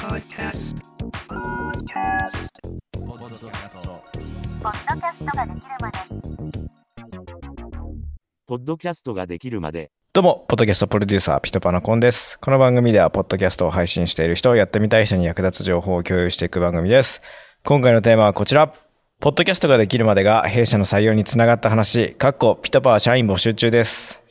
Podcast. Podcast. ポッドキャストポッドキャストができるまでポッドキャストができるまで、どうも、ポッドキャストプロデューサー、ピトパナコンです。この番組では、ポッドキャストを配信している人、やってみたい人に役立つ情報を共有していく番組です。今回のテーマはこちら。ポッドキャストができるまでが弊社の採用につながった話、かっこピトパー社員募集中です。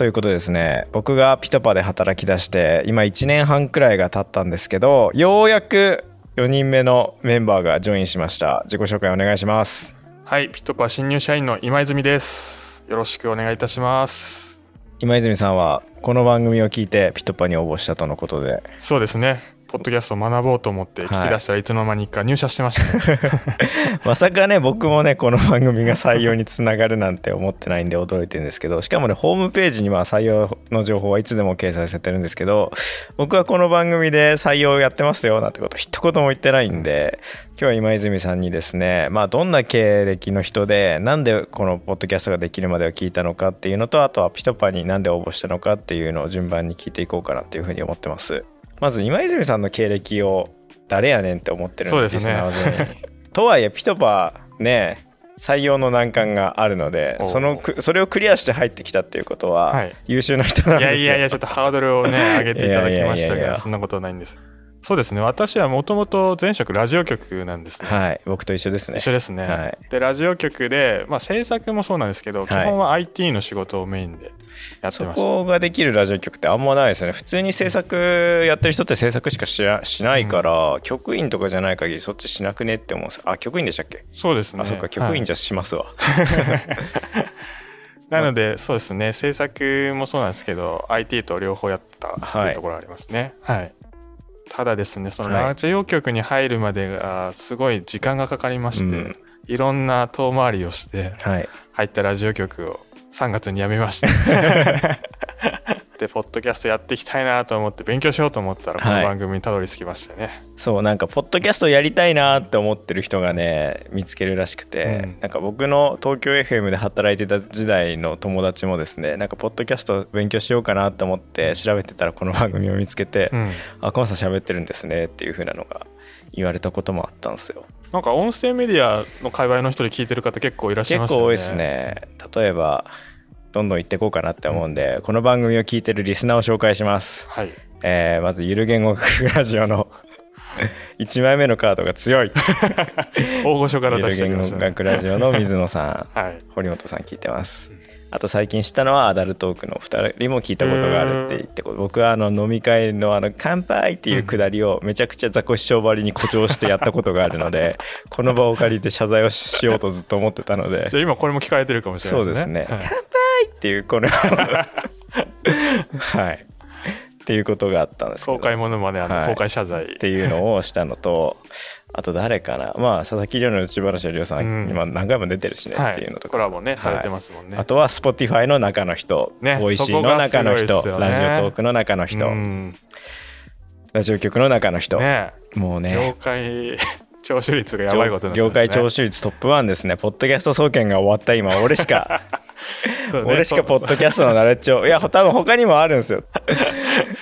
ということでですね、僕がピトパで働き出して、今1年半くらいが経ったんですけど、ようやく4人目のメンバーがジョインしました。自己紹介お願いします。はい、ピットパ新入社員の今泉です。よろしくお願いいたします。今泉さんは、この番組を聞いてピトパに応募したとのことで、そうですね。ポッドキャストを学ぼうと思って聞き出したらいつの間にか入社してましたね。まさかね僕もねこの番組が採用につながるなんて思ってないんで驚いてるんですけどしかもねホームページには採用の情報はいつでも掲載されてるんですけど僕はこの番組で採用やってますよなんてこと一言も言ってないんで今日は今泉さんにですねまあどんな経歴の人でなんでこのポッドキャストができるまでを聞いたのかっていうのとあとはピトパになんで応募したのかっていうのを順番に聞いていこうかなっていうふうに思ってますまず今泉さんの経歴を誰やねんって思ってるんですねリスナー全員とはいえピトパね採用の難関があるのでそのくそれをクリアして入ってきたっていうことは、はい。優秀な人なんいですよ。やいやいや、ちょっとハードルをね、上げていただきましたが、そんなことはないんです。そうですね。私はもともと前職ラジオ局なんですね。はい。僕と一緒ですね。一緒ですね、はい。でラジオ局で、まあ、制作もそうなんですけど、い。基本は IT の仕事をメインでやってそました。こができるラジオ局ってあんまないですよね。普通に制作やってる人って制作しかしらしないから、局員とかじゃない限りそっちしなくねって思う。んですあ局員でしたっけ、そうですね。あそっか。局員じゃ、ゃしますわ、なのでそうですね。制作もそうなんですけど IT と両方やったってはいいうところがありますね。はい、ただですねそのはい。ラジオ局に入るまでがすごい時間がかかりまして、うん。いろんな遠回りをしてはい。入ったラジオ局を3月に辞めました。で ポッドキャストやっていきたいなと思って勉強しようと思ったらこはい。の番組にたどり着きましたね、そうなんかポッドキャストやりたいなって思ってる人がね見つけるらしくて、うん。なんか僕の東京 FM で働いてた時代の友達もですねなんかポッドキャスト勉強しようかなって思って調べてたらこの番組を見つけて「うん。あコンさん喋ってるんですね」っていう風なのが言われたこともあったんですよ。なんか音声メディアの界隈の人で聞いてる方結構いらっしゃいますよね。結構多いですね。例えばどんどん行ってこうかなって思うんで、この番組を聞いてるリスナーを紹介します。はい。えーまずゆる言語学ラジオの 1枚目のカードが強い。大御所からゆる出してき言語ましたね学ラジオの水野さん。はい。堀本さん聞いてますあと最近知ったのはアダルトークの2人も聞いたことがあるって言って僕はあの飲み会のあの乾杯っていうくだりをめちゃくちゃザコシショウばりに誇張してやったことがあるので この場を借りて謝罪をしようとずっと思ってたのでじゃあ今これも聞かれてるかもしれないうでね。そですすね。はい乾杯っていうこの はいっていうことがあったんですけど公開ものまであの、はい公開謝罪。っていうのをしたのとあと誰かな？まあ佐々木亮の宇宙話、亮さん、うん。今何回も出てるしねはい。っていうのと。か、コラボね、されてす、ますもんね。あとは Spotify の中の人、ね Voicy の中の人、ね。ラジオトークの中の人、うん。ラジオ局の中の人、ね。もう業ね界聴取率がやばいことになって業。界聴取率トップ1ですね。ポッドキャスト総研が終わった今俺しか ね。俺しかポッドキャストのナレッジを。いや多分他にもあるんですよ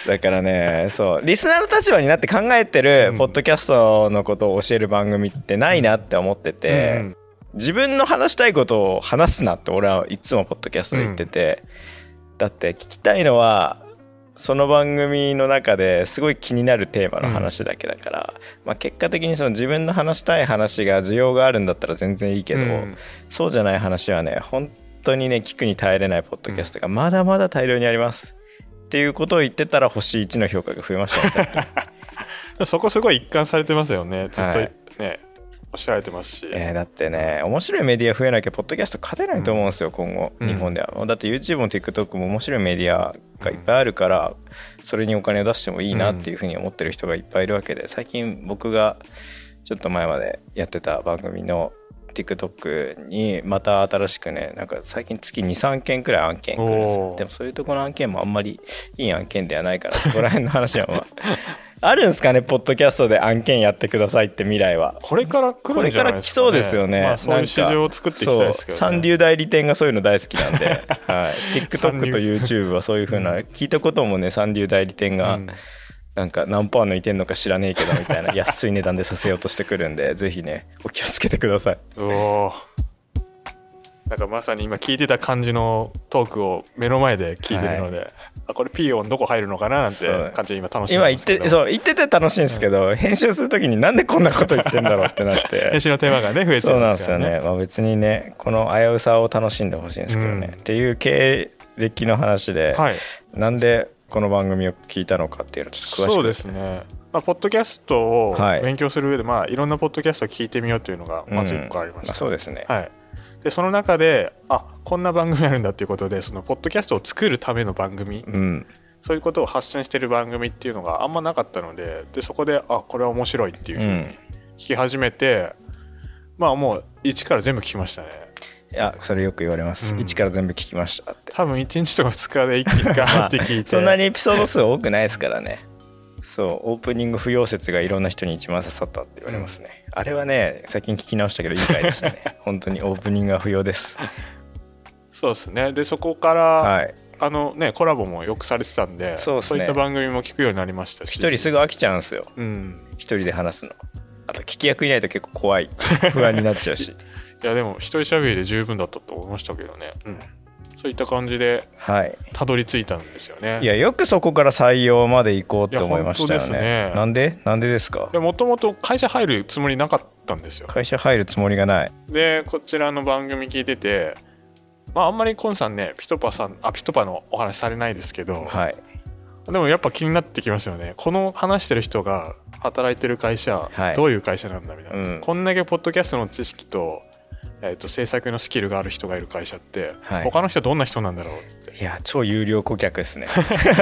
だからねそう。リスナーの立場になって考えてるうん。ポッドキャストのことを教える番組ってないなって思ってて、うん。自分の話したいことを話すなって俺はいつもポッドキャストで言ってて、だって聞きたいのはその番組の中ですごい気になるテーマの話だけだから、まあ、結果的にその自分の話したい話が需要があるんだったら全然いいけど、うん。そうじゃない話はね本当にね聞くに耐えれないポッドキャストがまだまだ大量にあります。っていうことを言ってたら星1の評価が増えましたね そこすごい一貫されてますよね。ずっとはいね、おっしゃられてますし。えーだってね面白いメディア増えなきゃポッドキャスト勝てないと思うんですよ、今後うん日本では、だって YouTube も TikTok も面白いメディアがいっぱいあるから、それにお金を出してもいいなっていうふうに思ってる人がいっぱいいるわけで最近僕がちょっと前までやってた番組の TikTok にまた新しくねなんか最近月23件くらい案件来るんですよでもそういうところの案件もあんまりいい案件ではないからそこら辺の話はまあ あるんですかねポッドキャストで案件やってくださいって未来はこれから来るんじゃないですか、ね、これから来そうですよね。まあ、そういう市場を作っていきたいですけど、ね。三流代理店がそういうの大好きなんで、はい。三 TikTok 流と YouTube はそういうふうな、聞いたこともね、三流代理店が、うんなんか何パー抜いてんのか知らねえけどみたいな 安い値段でさせようとしてくるんでぜひねお気をつけてください。おおなんかまさに今聞いてた感じのトークを目の前で聞いてるので、あこれピー音どこ入るのかななんて感じで今楽しみ今言ってそう言ってて楽しいんですけど、編集する時になんでこんなこと言ってんだろうってなって。編集の手間がね増えちゃそううんでなんですからねね、まあ、別にねこの危うさを楽しんでほしいんですけどね、うん。っていう経歴の話で、はい。なんでこの番組を聞いたのかっていうのをちょっと詳しく。そうですね、まあ、ポッドキャストをはい。勉強する上で、まあ、いろんなポッドキャストを聞いてみようというのがまず1個ありまうんした、そうですね、はい、でその中であこんな番組あるんだっていうことでそのポッドキャストを作るための番組。うん。そういうことを発信してる番組っていうのがあんまなかったのででそこであこれは面白いっていうふうにうん。聞き始めて、まあもう一から全部聞きましたねいやそれよく言われます、うん。一から全部聞きましたって。多分1日とか2日で一気にガーって聞いて、そんなにエピソード数多くないですからね。そうオープニング不要説がいろんな人に一番刺さったって言われますね、あれはね最近聞き直したけどいい回でしたね。本当にオープニングは不要です。そうですね。でそこから、はい。あのねコラボもよくされてたんでそうっすね。いった番組も聞くようになりましたし。一人すぐ飽きちゃうんですよ。うん。一人で話すの。あと聞き役いないと結構怖い。不安になっちゃうしいやでも一人喋りで十分だったと思いましたけどね、うん、そういった感じではい。たどり着いたんですよね。いやよくそこから採用まで行こうって思いましたよね。ね。なんで？なんでですか？もともと会社入るつもりなかったんですよ。会社入るつもりがない。でこちらの番組聞いててまああんまりコンさんねピトパさんあピトパのお話されないですけど、はい。でもやっぱ気になってきますよね。この話してる人が働いてる会社、はい。どういう会社なんだみたいな、うん。こんだけポッドキャストの知識と,、えー、と制作のスキルがある人がいる会社って、はい。他の人どんな人なんだろうって。いや超有料顧客ですね。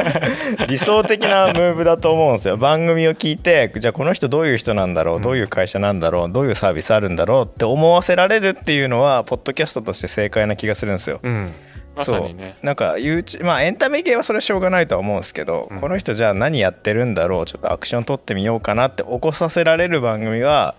理想的なムーブだと思うんですよ。番組を聞いてじゃあこの人どういう人なんだろう、うん。どういう会社なんだろうどういうサービスあるんだろうって思わせられるっていうのはポッドキャストとして正解な気がするんですよ。うん。まさにね。そうなんか YouTube まあエンタメ系はそれはしょうがないとは思うんですけど、うんこの人じゃあ何やってるんだろうちょっとアクション取ってみようかなって起こさせられる番組は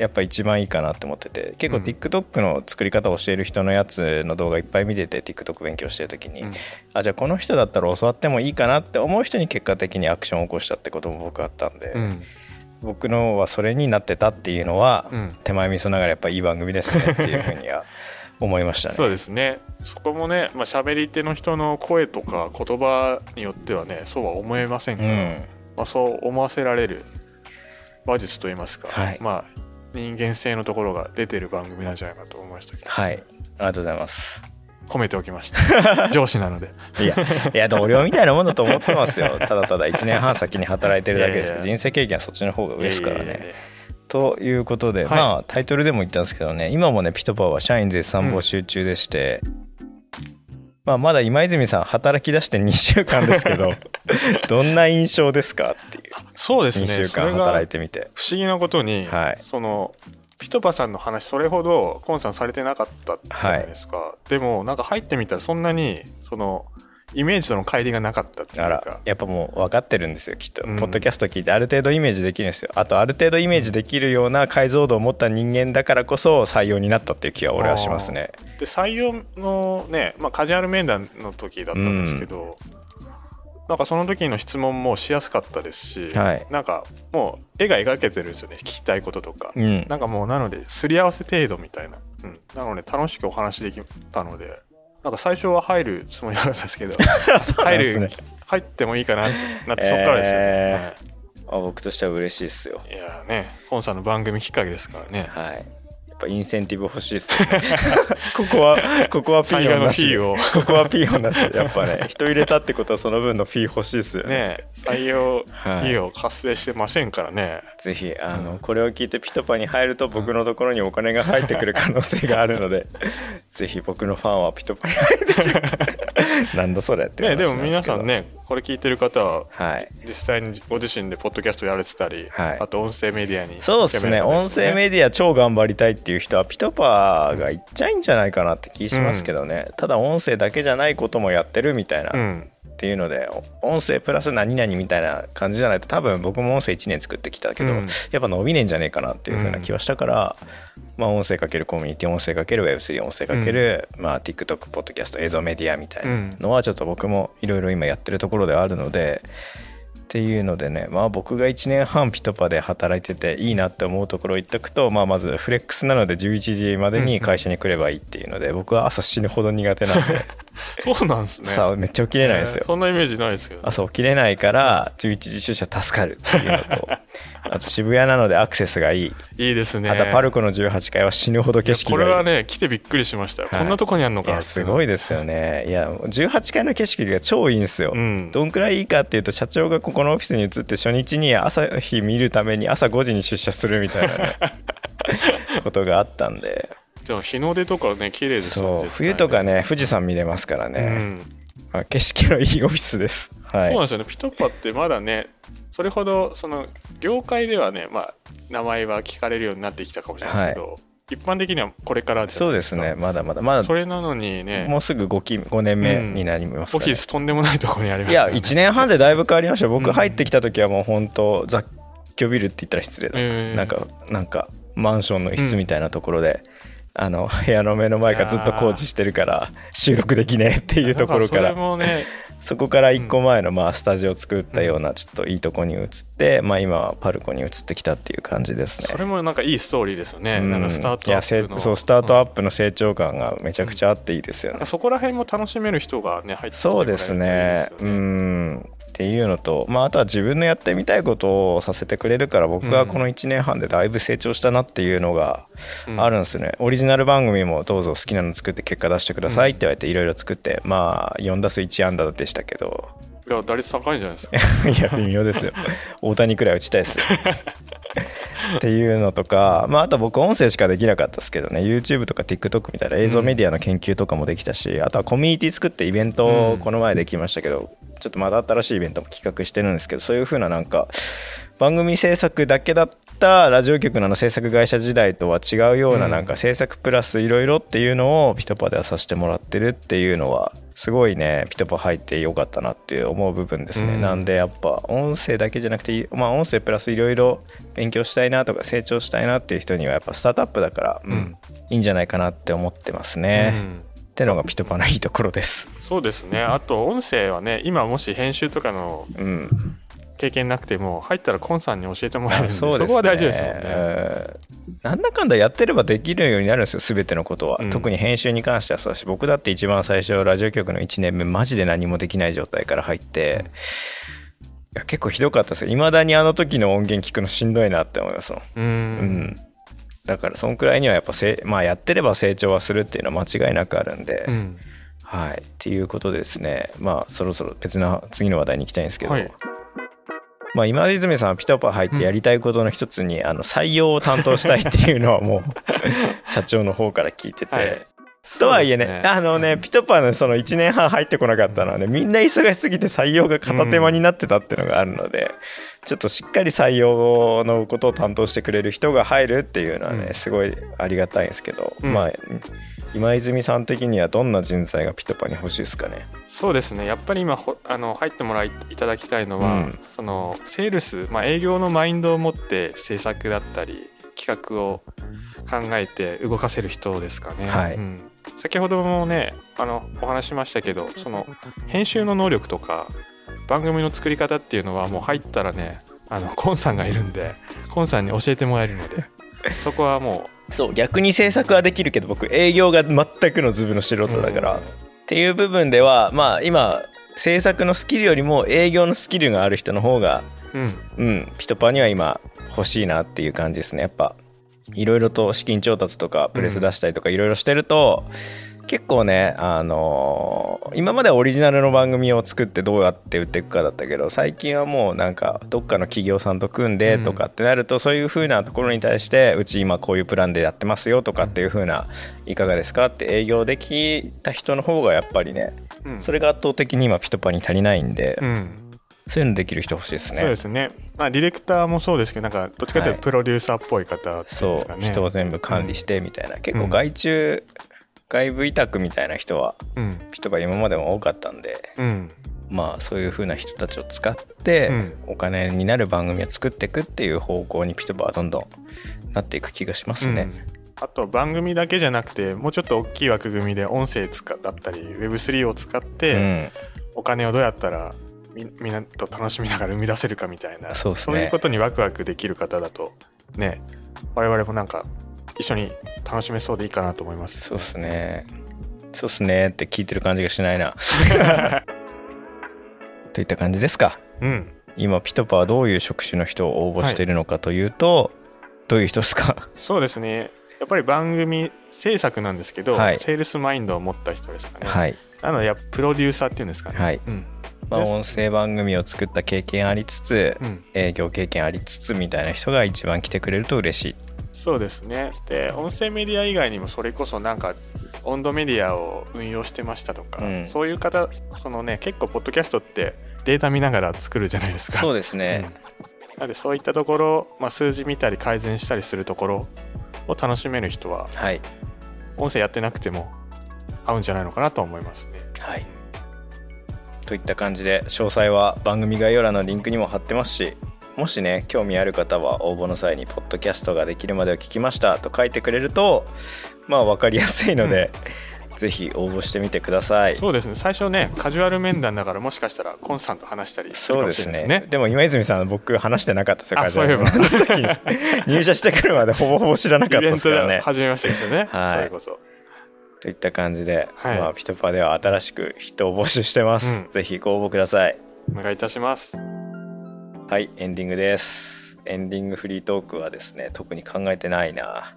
やっぱ一番いいかなって思ってて結構うん。TikTok の作り方を教える人のやつの動画いっぱい見てて TikTok 勉強してる時に、うん。あじゃあこの人だったら教わってもいいかなって思う人に結果的にアクションを起こしたってことも僕あったんで、うん。僕のはそれになってたっていうのは、うん。手前味噌ながらやっぱいい番組ですねっていうふうには 思いましたね。そうですね。そこもね、まあ喋り手の人の声とか言葉によってはねそうは思えませんから、うん。まあ、そう思わせられる話術といいますか、はい。まあ人間性のところが出てる番組なんじゃないかと思いましたけど。はい。ありがとうございます。褒めておきました。上司なので。いや、いや、同僚みたいなもんだと思ってますよ。ただただ1年半先に働いてるだけですけど、人生経験はそっちの方が上ですからね。ということで、はい。まあ、タイトルでも言ったんですけどね、今もね、ピトパは社員絶賛募集中でして、まあ、まだ今泉さん働き出して2週間ですけど、どんな印象ですか？っていう。そうですね。2週間働いてみて。不思議なことに、はい。そのピトパさんの話それほどコンさんされてなかったじゃないですか、でもなんか入ってみたらそんなにそのイメージとの乖離がなかったっていうあからやっぱもう分かってるんですよきっと、うん。ポッドキャスト聞いてある程度イメージできるんですよ。あとある程度イメージできるような解像度を持った人間だからこそ採用になったっていう気は俺はしますね。で採用のね、まあ、カジュアル面談の時だったんですけど、なんかその時の質問もしやすかったですし、はい。なんかもう絵が描けてるんですよね聞きたいこととか、うん。なんかもうなのですり合わせ程度みたいな、うん、なので楽しくお話できたのでなんか最初は入るつもりなかったですけど そうなん入る、入ってもいいかなってなってそっからですよね、えあ僕としては嬉しいっすよ。はいいやねコンさんの番組きっかけですからね。はいぱインセンティブ欲しいっすよね。ここはここはピーヨンなしを。ここはピーヨンなしやっぱね人入れたってことはその分のフィー欲しいっすよね。ね採用はい費用発生してませんからね、ぜひあのこれを聞いてピトパに入ると僕のところにお金が入ってくる可能性があるので ぜひ僕のファンはピトパに入って なんだそれって話ねでも皆さんねこれ聞いてる方ははい。実際にご自身でポッドキャストやられてたり、はい。あと音声メディアにそうですね。音声メデディア超頑張りたいっていう人はピトパがいっちゃいんじゃないかなって気しますけどね、ただ音声だけじゃないこともやってるみたいな、うんっていうので音声プラス何々みたいな感じじゃないと多分僕も音声1年作ってきたけど、うん。やっぱ伸びねえんじゃねえかなっていう風な気はしたから、まあ音声かけるコミュニティ音声かける Web3 音声かける、まあ TikTok ポッドキャスト映像メディアみたいなのはちょっと僕もいろいろ今やってるところではあるのでっていうのでねまあ僕が1年半ピトパで働いてていいなって思うところを言っとくと、まあ、まずフレックスなので11時までに会社に来ればいいっていうので僕は朝死ぬほど苦手なんで そうなんですね。朝めっちゃ起きれないんですよ。えーそんなイメージないですけど朝起きれないから11時出社助かるっていうのと あと渋谷なのでアクセスがいい。いいですね。あとパルコの18階は死ぬほど景色がいい。これはね来てびっくりしましたよ、はい。こんなとこにあんのかいやすごいですよね。いや18階の景色が超いいんですよ、うん。どんくらいいいかっていうと社長がここのオフィスに移って初日に朝日見るために朝5時に出社するみたいなね ことがあったんででも日の出とかね綺麗ですよそう冬とかね富士山見れますからね、うん。まあ、景色のいいオフィスです。はい。そうなんですよね。ピトパってまだねそれほどその業界ではねまあ名前は聞かれるようになってきたかもしれないですけど、一般的にはこれからそうですね。まだまだ。まだそれなのにね。もうすぐ 5, 期5年目になりますから、ねオフィスとんでもないところにありまいやすからね。1年半でだいぶ変わりました。僕うん。入ってきた時はもう本当雑居ビルって言ったら失礼だ、えーなんかなんかマンションの一室みたいなところで、あの部屋の目の前からずっと工事してるから収録できねえっていうところかだらそねそこから1個前のまあスタジオを作ったようなちょっといいとこに移って、まあ、今はパルコに移ってきたっていう感じですね。それもなんかいいストーリーですよね、うん。なんかスタートアップの。そうスタートアップの成長感がめちゃくちゃあっていいですよね。なんか。そこら辺も楽しめる人がね入ってきてそうですね。うんっていうのと、まあ、あとは自分のやってみたいことをさせてくれるから僕はこの1年半でだいぶ成長したなっていうのがうん。あるんですよね、オリジナル番組もどうぞ好きなの作って結果出してくださいって言われていろいろ作ってまあ4打数1安打でしたけど。いや打率高いんじゃないですか。いや微妙ですよ。大谷くらい打ちたいです。よっていうのとか、まあ、あと僕音声しかできなかったですけどね。YouTube とか TikTok みたいな映像メディアの研究とかもできたし、あとはコミュニティ作ってイベントをこの前できましたけど、ちょっとまた新しいイベントも企画してるんですけどそういう風ななんか番組制作だけだったラジオ局のあの制作会社時代とは違うようなうん。なんか制作プラスいろいろっていうのをピトパではさせてもらってるっていうのはすごいねピトパ入ってよかったなって思う部分ですね、うん。なんでやっぱ音声だけじゃなくてまあ音声プラスいろいろ勉強したいなとか成長したいなっていう人にはやっぱスタートアップだから、うんうん。いいんじゃないかなって思ってますね、うんってのがピトパのいいところです。そうですね。あと音声はね今もし編集とかのうん。経験なくても入ったらコンさんに教えてもらえるんでそうですね。こは大事ですもんね。うんなんだかんだやってればできるようになるんですよ全てのことは、うん。特に編集に関してはそうだし僕だって一番最初ラジオ局の1年目マジで何もできない状態から入って、いや結構ひどかったですよ。いまだにあの時の音源聞くのしんどいなって思いますもん。ううんんだからそんくらいにはやっぱせ、まあ、やってれば成長はするっていうのは間違いなくあるんで、うん。はい。っていうことでですね。まあそろそろ別な次の話題に行きたいんですけど、はい。まあ、今泉さんはピトパ入ってやりたいことの一つに、あの採用を担当したいっていうのはもう 社長の方から聞いてて、はいとはいえねね。あのね、ピトパのその1年半入ってこなかったのはねみんな忙しすぎて採用が片手間になってたっていうのがあるので、ちょっとしっかり採用のことを担当してくれる人が入るっていうのはね、うん。すごいありがたいんですけど、うん。まあ今泉さん的にはどんな人材がピトパに欲しいですかね？そうですね。やっぱり今ほあの入ってもらいいただきたいのは、うん。そのセールス、まあ、営業のマインドを持って制作だったり企画を考えて動かせる人ですかね、はい。うん。先ほどもねあのお話ししましたけどその編集の能力とか番組の作り方っていうのはもう入ったらねあのコンさんがいるんでコンさんに教えてもらえるので そこはもそう逆に制作はできるけど僕営業が全くのズブの素人だから、うん。っていう部分ではまあ今制作のスキルよりも営業のスキルがある人の方がう、うん、うんピトパには今欲しいなっていう感じですね。やっぱいろいろと資金調達とかプレス出したりとかいろいろしてると、結構ねあのー今まではオリジナルの番組を作ってどうやって売っていくかだったけど最近はもうなんかどっかの企業さんと組んでとかってなると、そういう風なところに対してうち今こういうプランでやってますよとかっていう風ないかがですかって営業できた人の方がやっぱりねうん。それが圧倒的に今ピトパに足りないんで、うん。そういうのできる人欲しいですね。そうですね、まあ、ディレクターもそうですけどなんかどっちかというはい。とプロデューサーっぽい方っていうんそう。ですかね人を全部管理してみたいな、結構うん外注、外部委託みたいな人はうん。ピトパ今までも多かったんでうん。まあそういう風な人たちを使って、うん。お金になる番組を作っていくっていう方向にピトパはどんどんなっていく気がしますね。うん。あと番組だけじゃなくてもうちょっと大きい枠組みで音声使だったり Web3 を使っうてん。お金をどうやったらみみんなと楽しみながら生み出せるかみたいなそうっすね。いうことにワクワクできる方だとね我々もなんか一緒に楽しめそうでいいかなと思います。そうっすね。そうっすね。って聞いてる感じがしないな。といった感じですか。うん。今 PitPa はどういう職種の人を応募しているのかというと、どういう人ですか？そうですね。やっぱり番組制作なんですけど、はい。セールスマインドを持った人ですかね、はい、なのでプロデューサーっていうんですかね、はい。うんまあ、音声番組を作った経験ありつつ、うん、営業経験ありつつみたいな人が一番来てくれると嬉しい。そうですね。で音声メディア以外にもそれこそなんか温度メディアを運用してましたとか、うん。そういう方そのね結構ポッドキャストってデータ見ながら作るじゃないですか。そうですね、なのでそういったところ、まあ、数字見たり改善したりするところを楽しめる人ははい。音声やってなくても合うんじゃないのかなと思いますね。はいといった感じで詳細は番組概要欄のリンクにも貼ってますしもしね興味ある方は応募の際に「ポッドキャストができるまでを聞きました」と書いてくれるとまあ分かりやすいので、ぜひ応募してみてください。そうですね。最初ねカジュアル面談だからもしかしたらコンさんと話したりするかもしれないですね。でも今泉さん僕話してなかったですよあカジュアルそういえば。の時に入社してくるまでほぼほぼ知らなかったですからね。で初めましてですよね、はい。それこそといった感じで、はい。まあ、ピトパでは新しく人を募集してます、うん。ぜひご応募ください。お願いいたします。はいエンディングです。エンディングフリートークはですね特に考えてないな。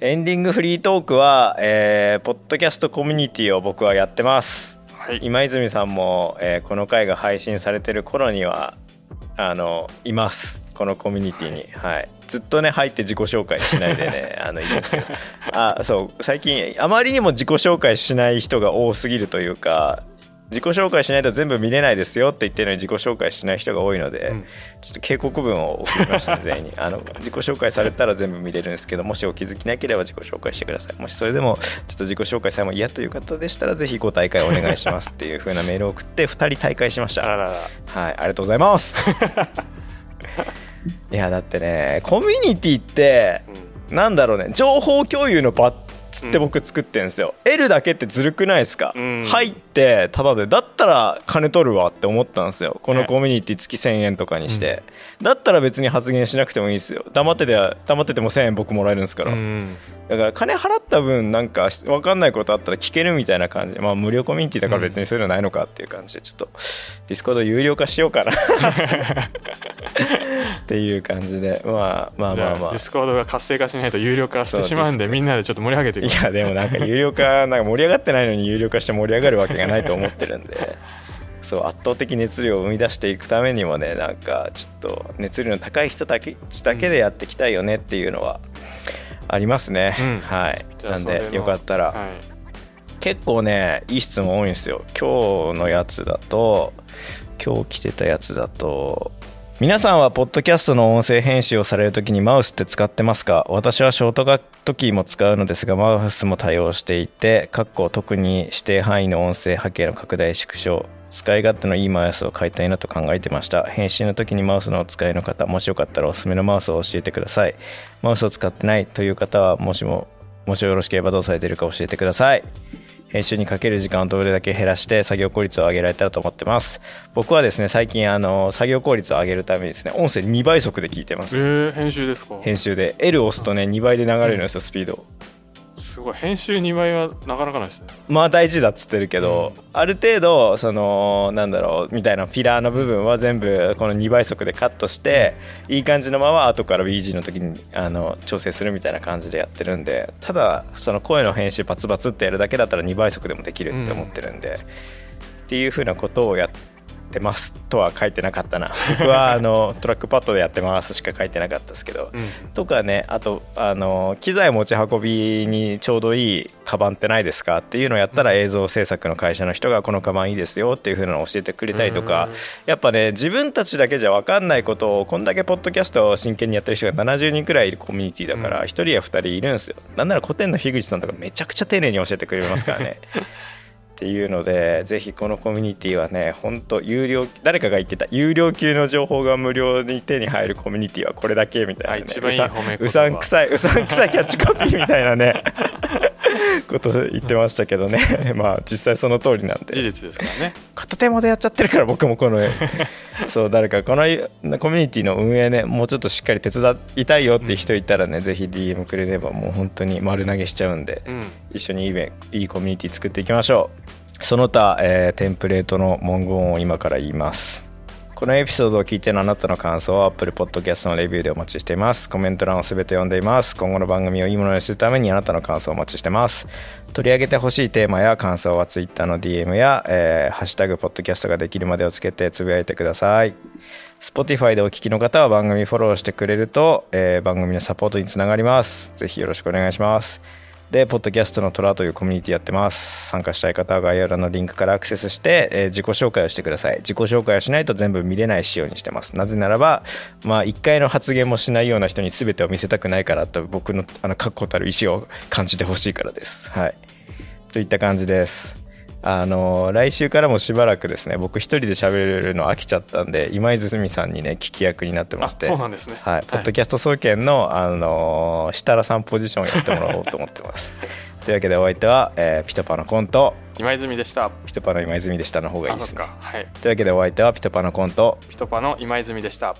エンディングフリートークは、えーポッドキャストコミュニティを僕はやってます。はい。今泉さんも、えーこの回が配信されてる頃にはあのいます。このコミュニティに。はいずっとね入って自己紹介しないでね あのいるんですけど。あそう最近あまりにも自己紹介しない人が多すぎるというか自己紹介しないと全部見れないですよって言ってるのに自己紹介しない人が多いので、うん。ちょっと警告文を送りましたね全員に。あの自己紹介されたら全部見れるんですけどもしお気づきなければ自己紹介してください。もしそれでもちょっと自己紹介さえも嫌という方でしたらぜひご大会お願いしますっていう風なメールを送って2人大会しました。あららら。はい、ありがとうございます。いやだってねコミュニティってうん。なんだろうね情報共有の場っつって僕作ってんですよ、L だけってずるくないですか、うん。入ってただでだったら金取るわって思ったんですよ。このね。コミュニティ月1000円とかにして、だったら別に発言しなくてもいいですよ。黙ってて黙ってても1000円僕もらえるんですから、うん。だから金払った分なんか分かんないことあったら聞けるみたいな感じ。まあ無料コミュニティだから別にそういうのないのかっていう感じでちょっとディスコード有料化しようかな っていう感じでまあまあまあまあ。ディスコードが活性化しないと有料化してしまうんでみんなでちょっと盛り上げていいやでもなんか有料化なんか盛り上がってないのに有料化して盛り上がるわけがないと思ってるんで。そう圧倒的熱量を生み出していくためにもねなんかちょっと熱量の高い人だけだけでやっていきたいよねっていうのはありますね、うん。はい。なんでよかったら、はい。結構ねいい質問多いんですよ。今日のやつだと今日来てたやつだと皆さんはポッドキャストの音声編集をされるときにマウスって使ってますか？私はショートカットキーも使うのですがマウスも対応していてかっこ特に指定範囲の音声波形の拡大縮小使い勝手のいいマウスを買いたいなと考えてました。編集の時にマウスのお使いの方もしよかったらおすすめのマウスを教えてください。マウスを使ってないという方はもしももしよろしければどうされているか教えてください。編集にかける時間をどれだけ減らして作業効率を上げられたらと思ってます。僕はですね最近あの作業効率を上げるためにですね音声2倍速で聞いてます。えー、編集ですか？編集で。L を押すとね2倍で流れるんですよスピードすごい編集2倍はなかなかないですね。まあ大事だっつってるけど、ある程度そのなんだろうみたいなピラーの部分は全部この2倍速でカットして、いい感じのまま後から BG の時にあの調整するみたいな感じでやってるんでただその声の編集バツバツってやるだけだったら2倍速でもできるって思ってるんで、っていうふうなことをやってますとは書いてなかったな。僕はあの トラックパッドでやってますしか書いてなかったですけど、うん。とかねあとあの機材持ち運びにちょうどいいカバンってないですかっていうのをやったら映像制作の会社の人がこのカバンいいですよっていう風なのを教えてくれたりとかやっぱね自分たちだけじゃ分かんないことをこんだけポッドキャストを真剣にやってる人が70人くらいいるコミュニティだからうん。1人や2人いるんですよ。なんなら古典の樋口さんとかめちゃくちゃ丁寧に教えてくれますからね っていうのでぜひこのコミュニティはね本当有料誰かが言ってた有料級の情報が無料に手に入るコミュニティはこれだけみたいな、ね、あ一番いいうさんくさいうさんくさいキャッチコピーみたいなねこと言ってましたけどね。まあ実際その通りなんで。事実ですからね。片手間でやっちゃってるから僕もこの そう誰かこのコミュニティの運営ねもうちょっとしっかり手伝いたいよって人いたらね、ぜひ DM くれればもう本当に丸投げしちゃうんで、うん。一緒にいいべいいコミュニティ作っていきましょう。その他、えーテンプレートの文言を今から言いますこのエピソードを聞いてのあなたの感想は Apple Podcast のレビューでお待ちしています。コメント欄をすべて読んでいます。今後の番組をいいものにするためにあなたの感想をお待ちしてます。取り上げてほしいテーマや感想は Twitter の DM や、えーハッシュタグポッドキャストができるまでをつけてつぶやいてください。Spotify でお聞きの方は番組フォローしてくれると、えー番組のサポートにつながります。ぜひよろしくお願いします。で、ポッドキャストのトラというコミュニティやってます。参加したい方は概要欄のリンクからアクセスして、えー自己紹介をしてください。自己紹介をしないと全部見れない仕様にしてます。なぜならば、まあ、一回の発言もしないような人に全てを見せたくないからと、僕のあの確固たる意思を感じてほしいからです。はい。といった感じです。あの来週からもしばらくですね僕一人で喋るの飽きちゃったんで今泉さんにね聞き役になってもらあってそうなんですね。はい、ポッドキャスト総研の、あの設楽さんポジションをやってもらおうと思ってます。というわけでお相手は、えーピトパのコント今泉でした。ピトパの今泉でしたの方がいいですね。か。はい。というわけでお相手はピトパのコントピトパの今泉でした